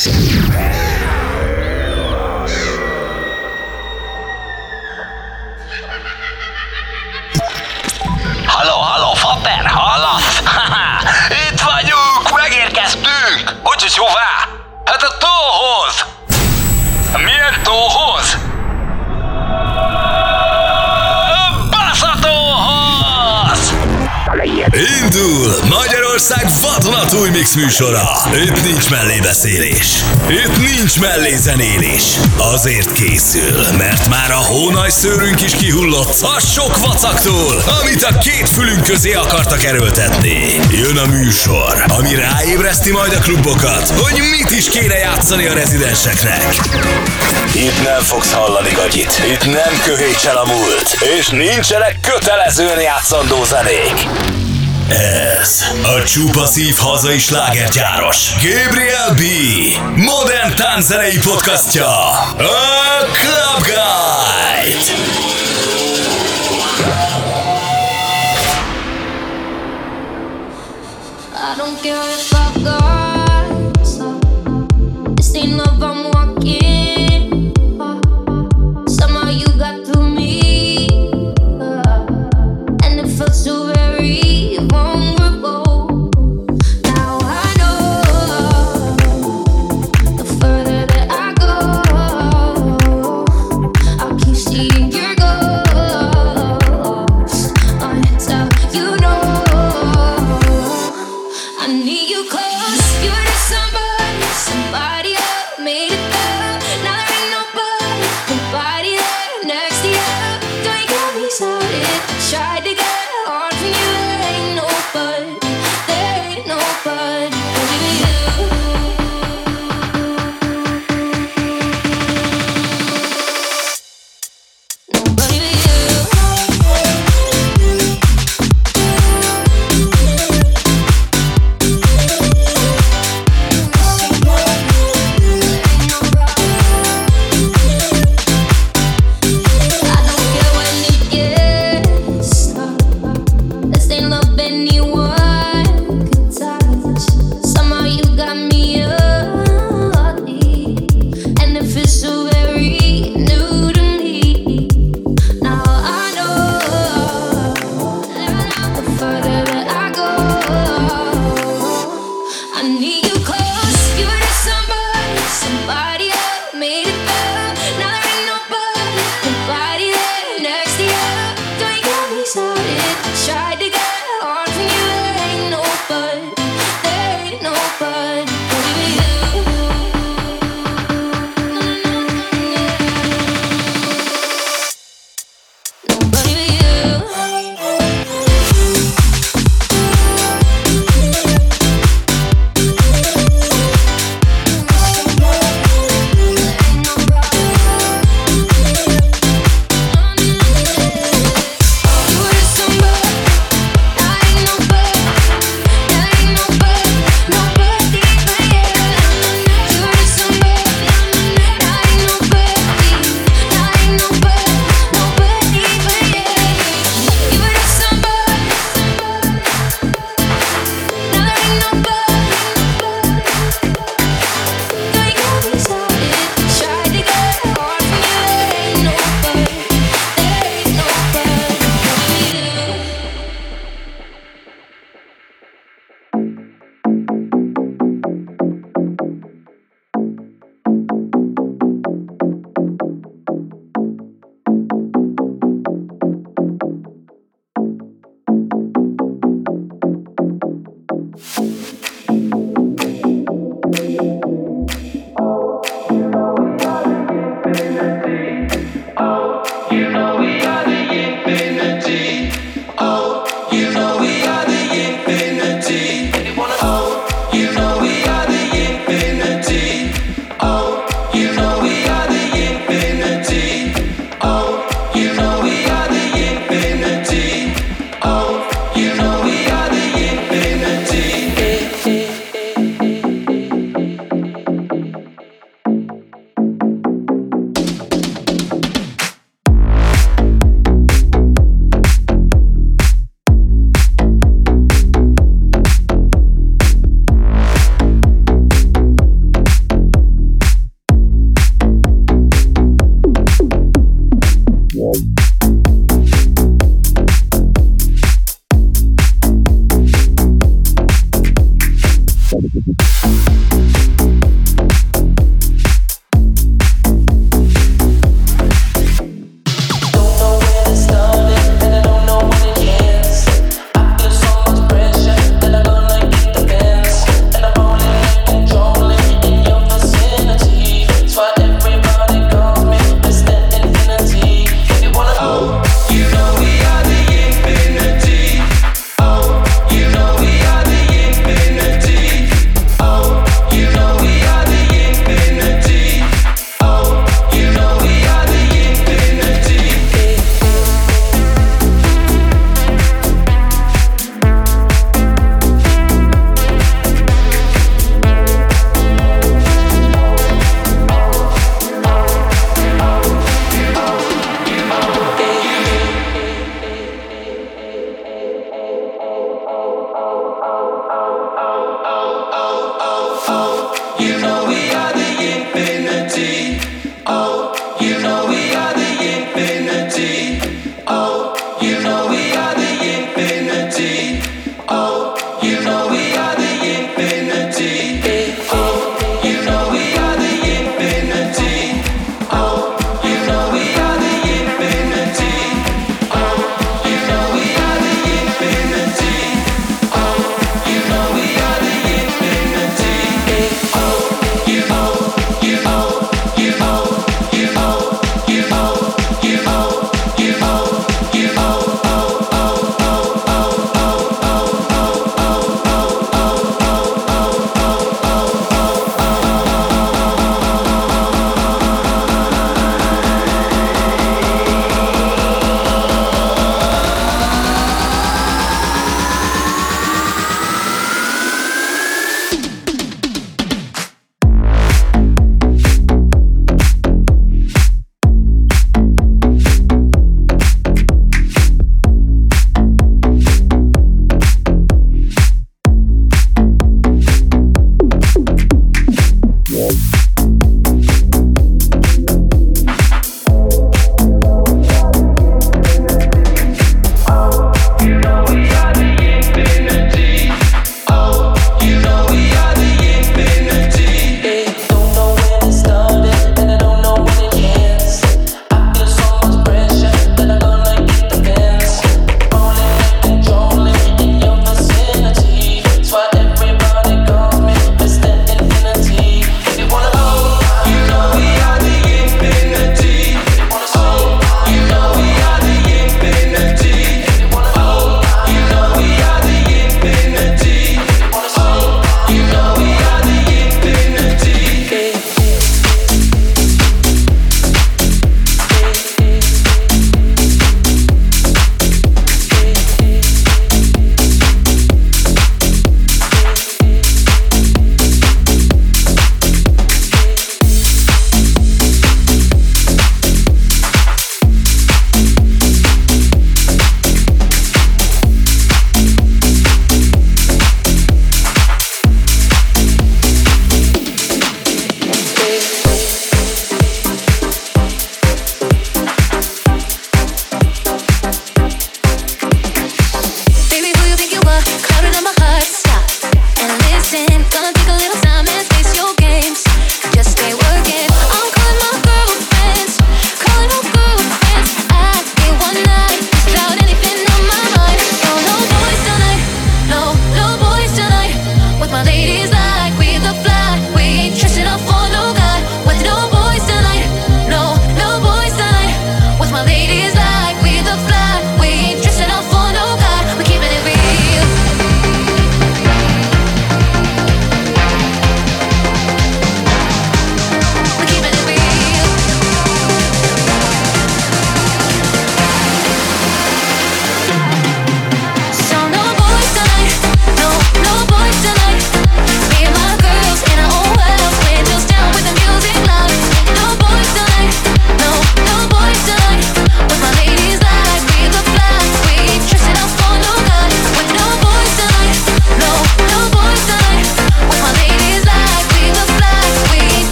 Halló, halló, Fater, hallasz? Itt vagyunk, megérkeztünk! Hogy hová? Hát a tóhoz! Milyen tóhoz? Magyarország vadonatúj mix műsora. Itt nincs mellébeszélés. Itt nincs mellézenélés. Azért készül, mert már a hónaj szőrünk is kihullott a sok vacaktól, amit a két fülünk közé akartak erőltetni. Jön a műsor, ami ráébreszti majd a klubokat, hogy mit is kéne játszani a rezidenseknek. Itt nem fogsz hallani gagyit, itt nem köhétsel a múlt, és nincsenek kötelezően játszandó zenék. Ez a csupa szív hazai slágergyáros Gabriel B. Modern tánzenei podcastja A Club Guide. I don't care if I got some. This ain't love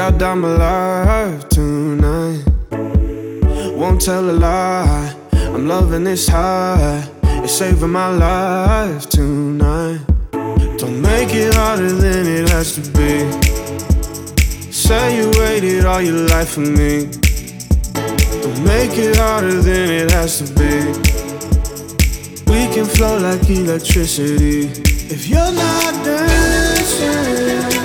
I'll dime alive tonight. Won't tell a lie, I'm loving this high. It's saving my life tonight. Don't make it harder than it has to be. Say you waited all your life for me. Don't make it harder than it has to be. We can flow like electricity. If you're not dancing.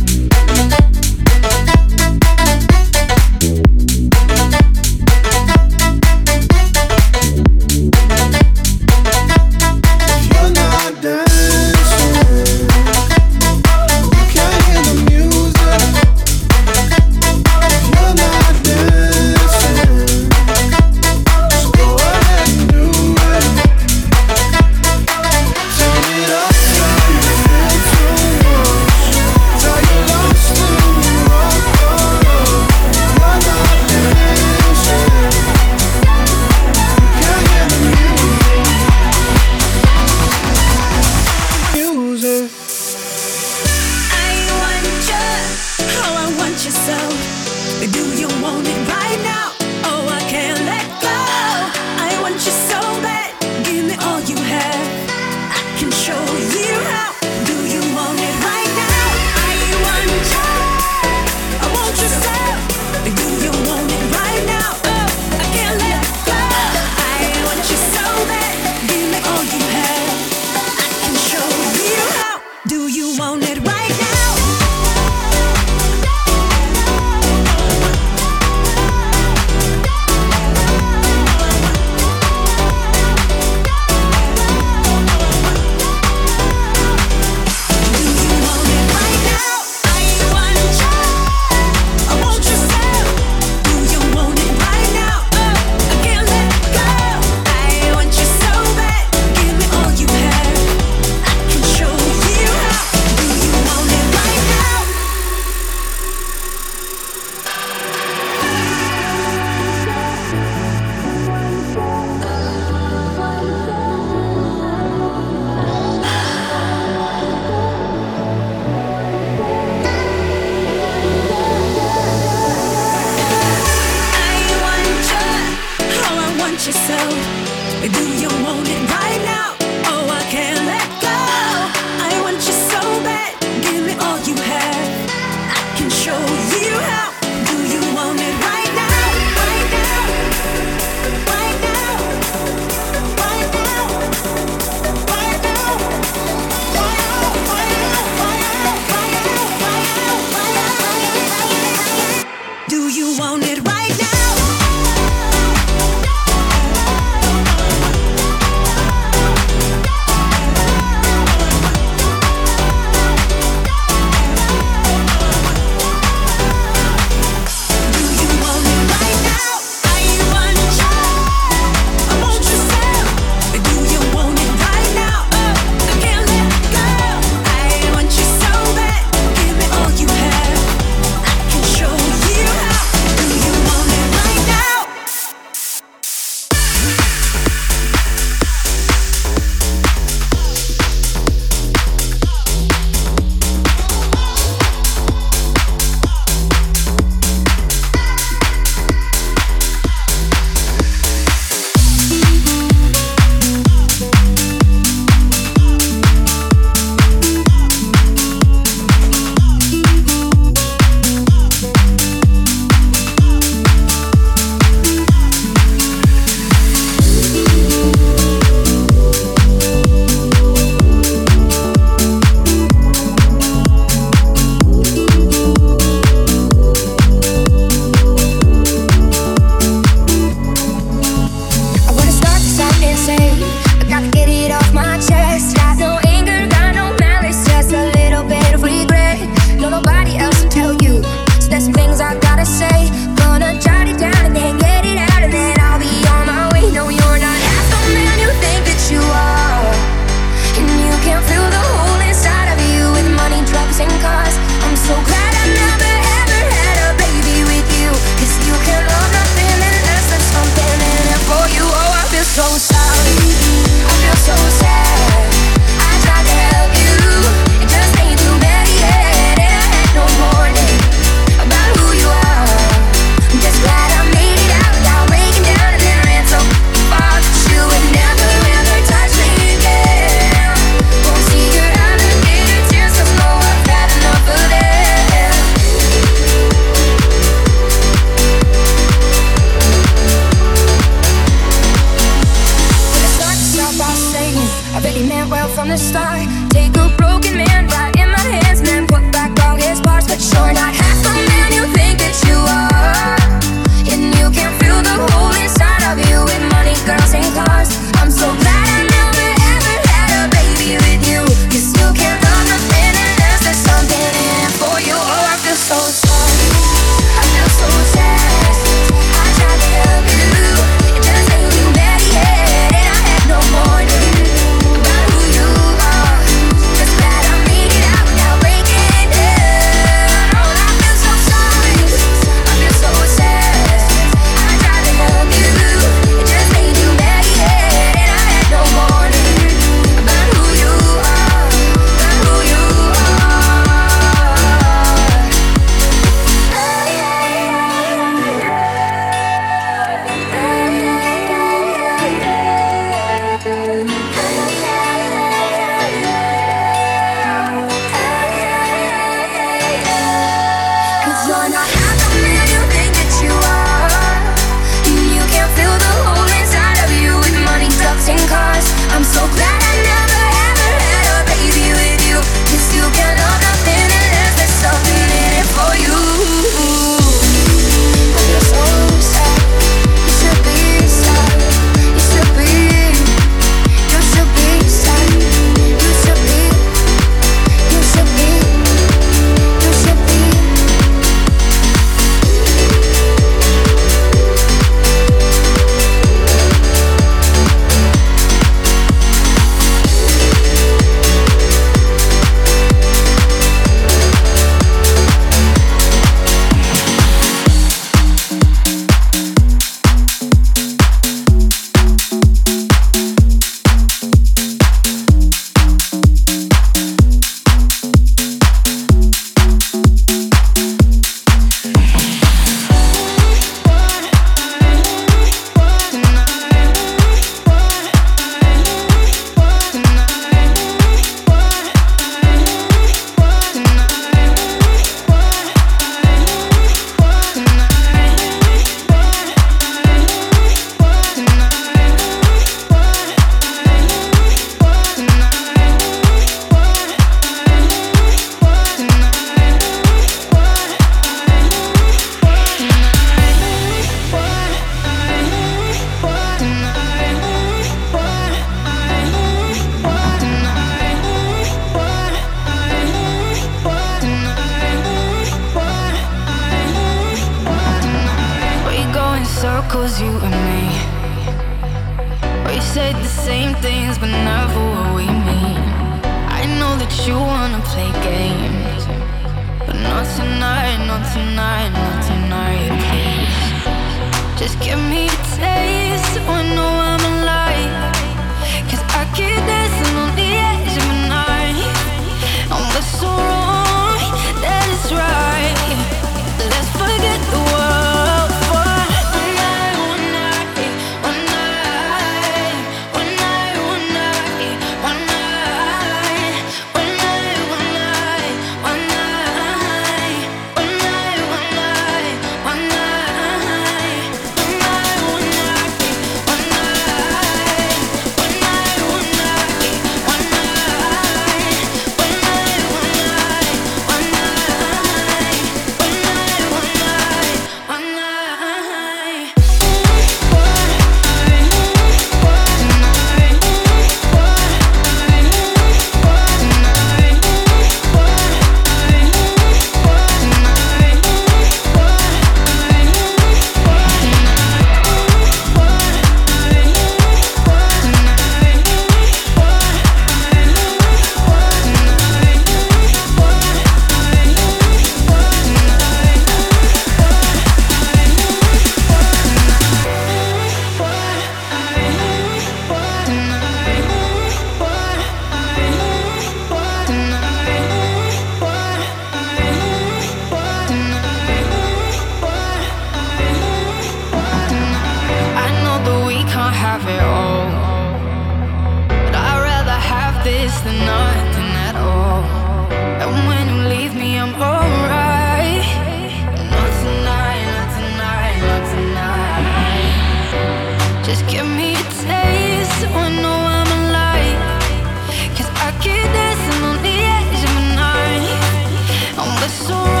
surround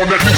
on that.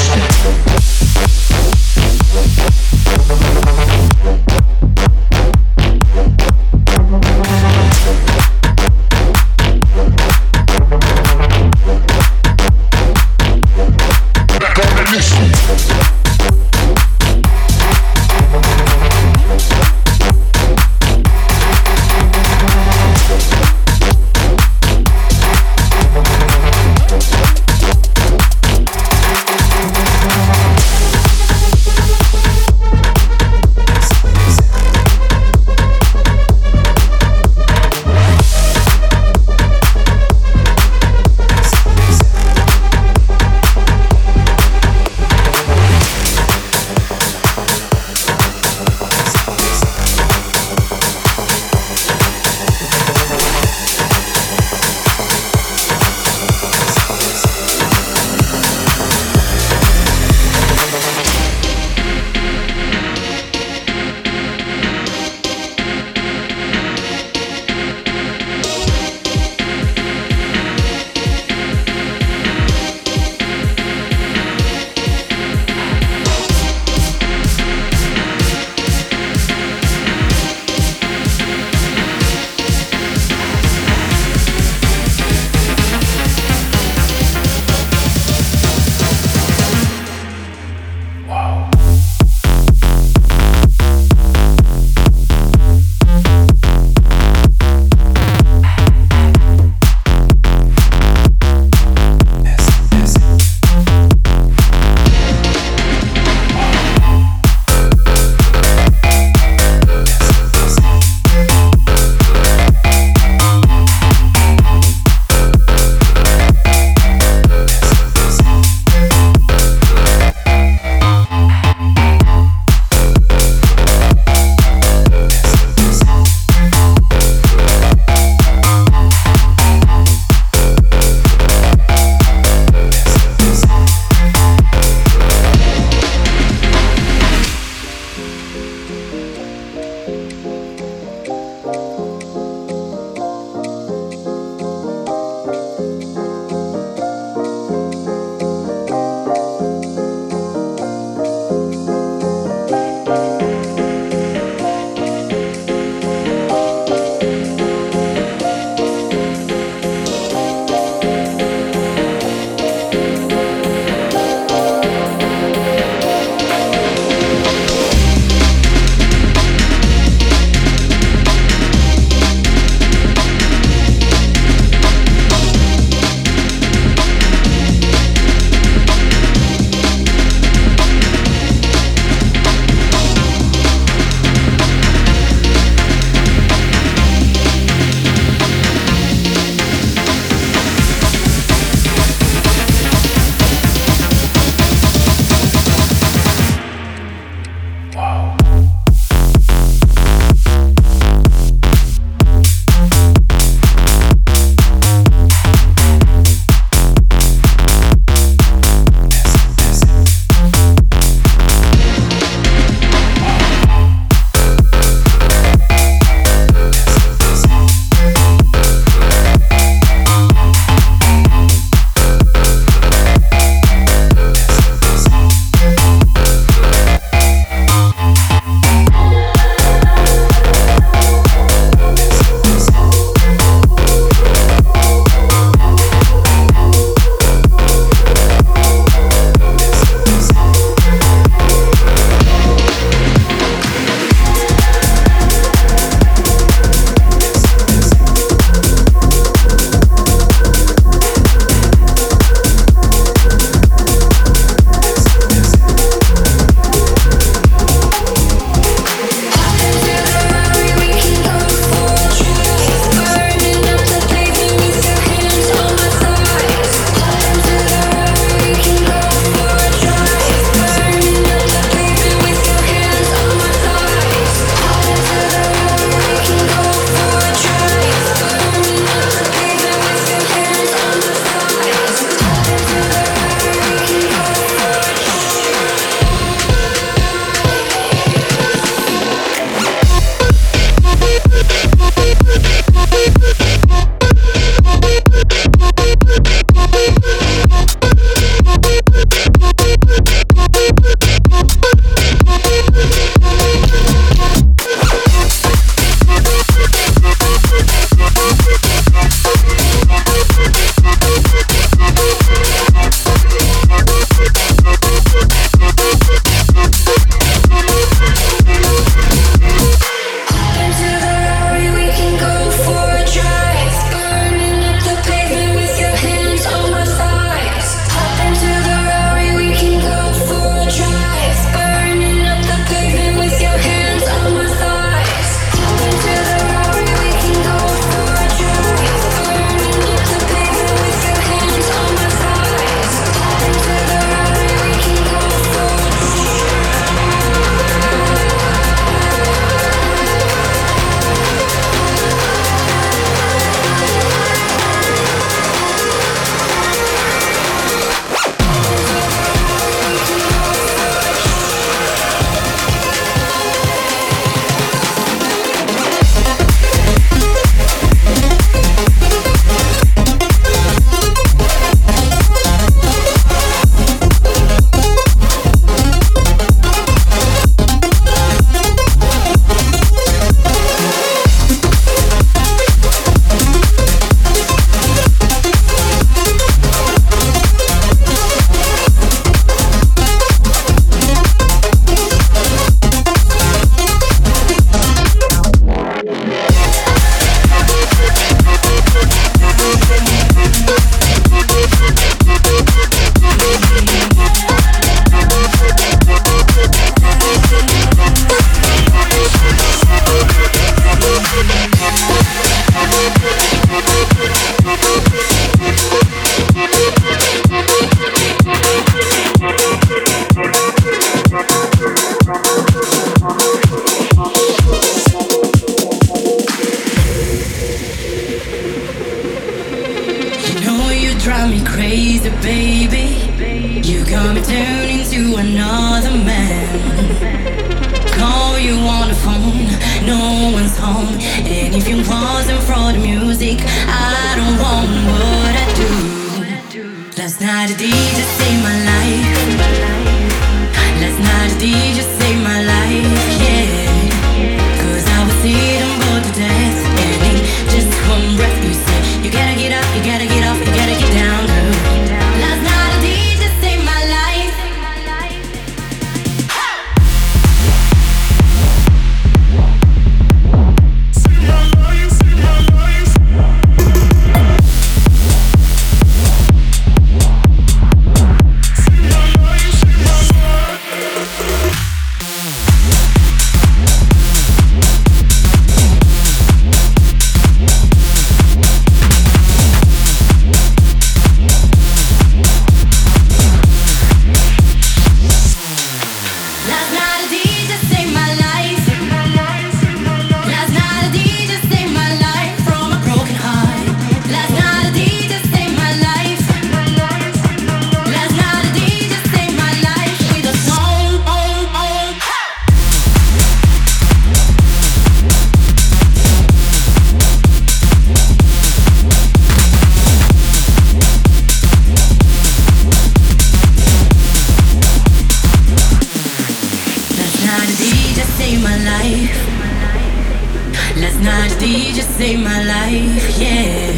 Najdi just saved my life, yeah.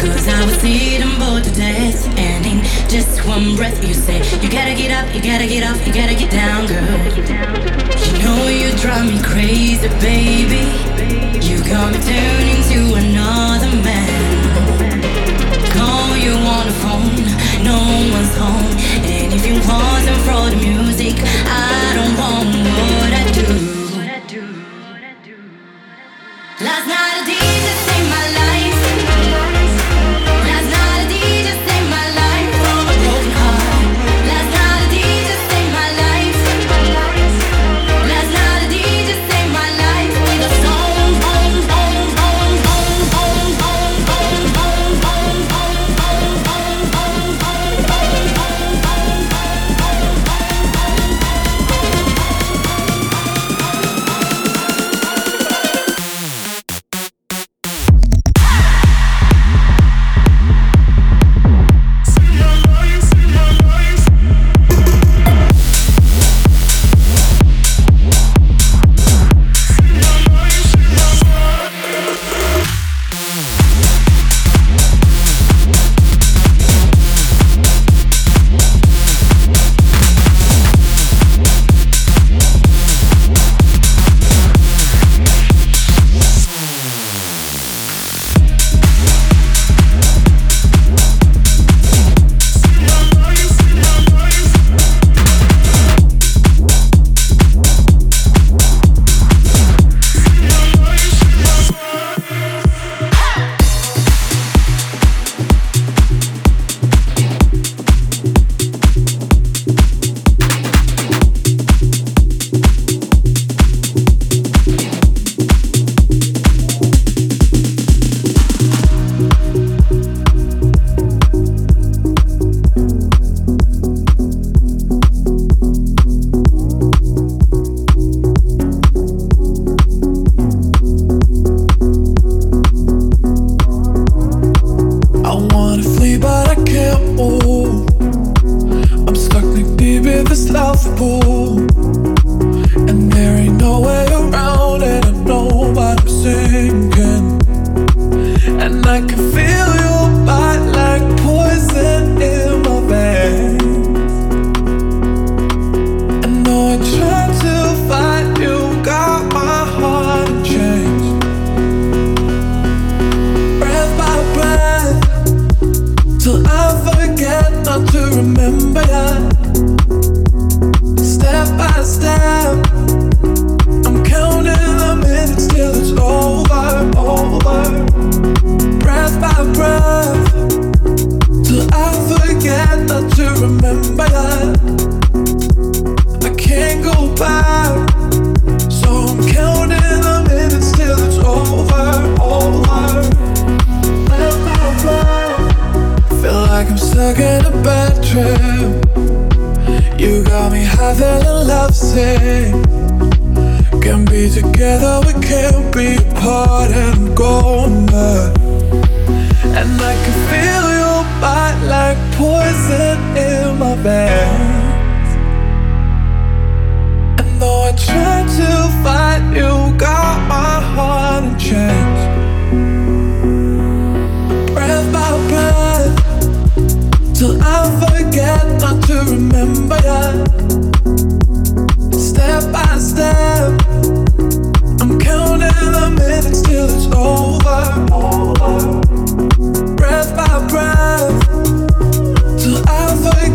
Cause I was eating bored to death, and in just one breath, you said, You gotta get up, you gotta get off, you gotta get down, girl. You know you drive me crazy, baby. You got me turning to another man. Call you on the phone, no one's home. And if you wasn't for the music, I don't want what I do.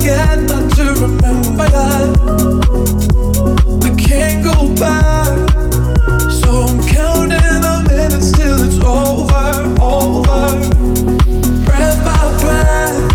forget not to remember that. I can't go back, so I'm counting the minutes till it's over, over. Breath by breath.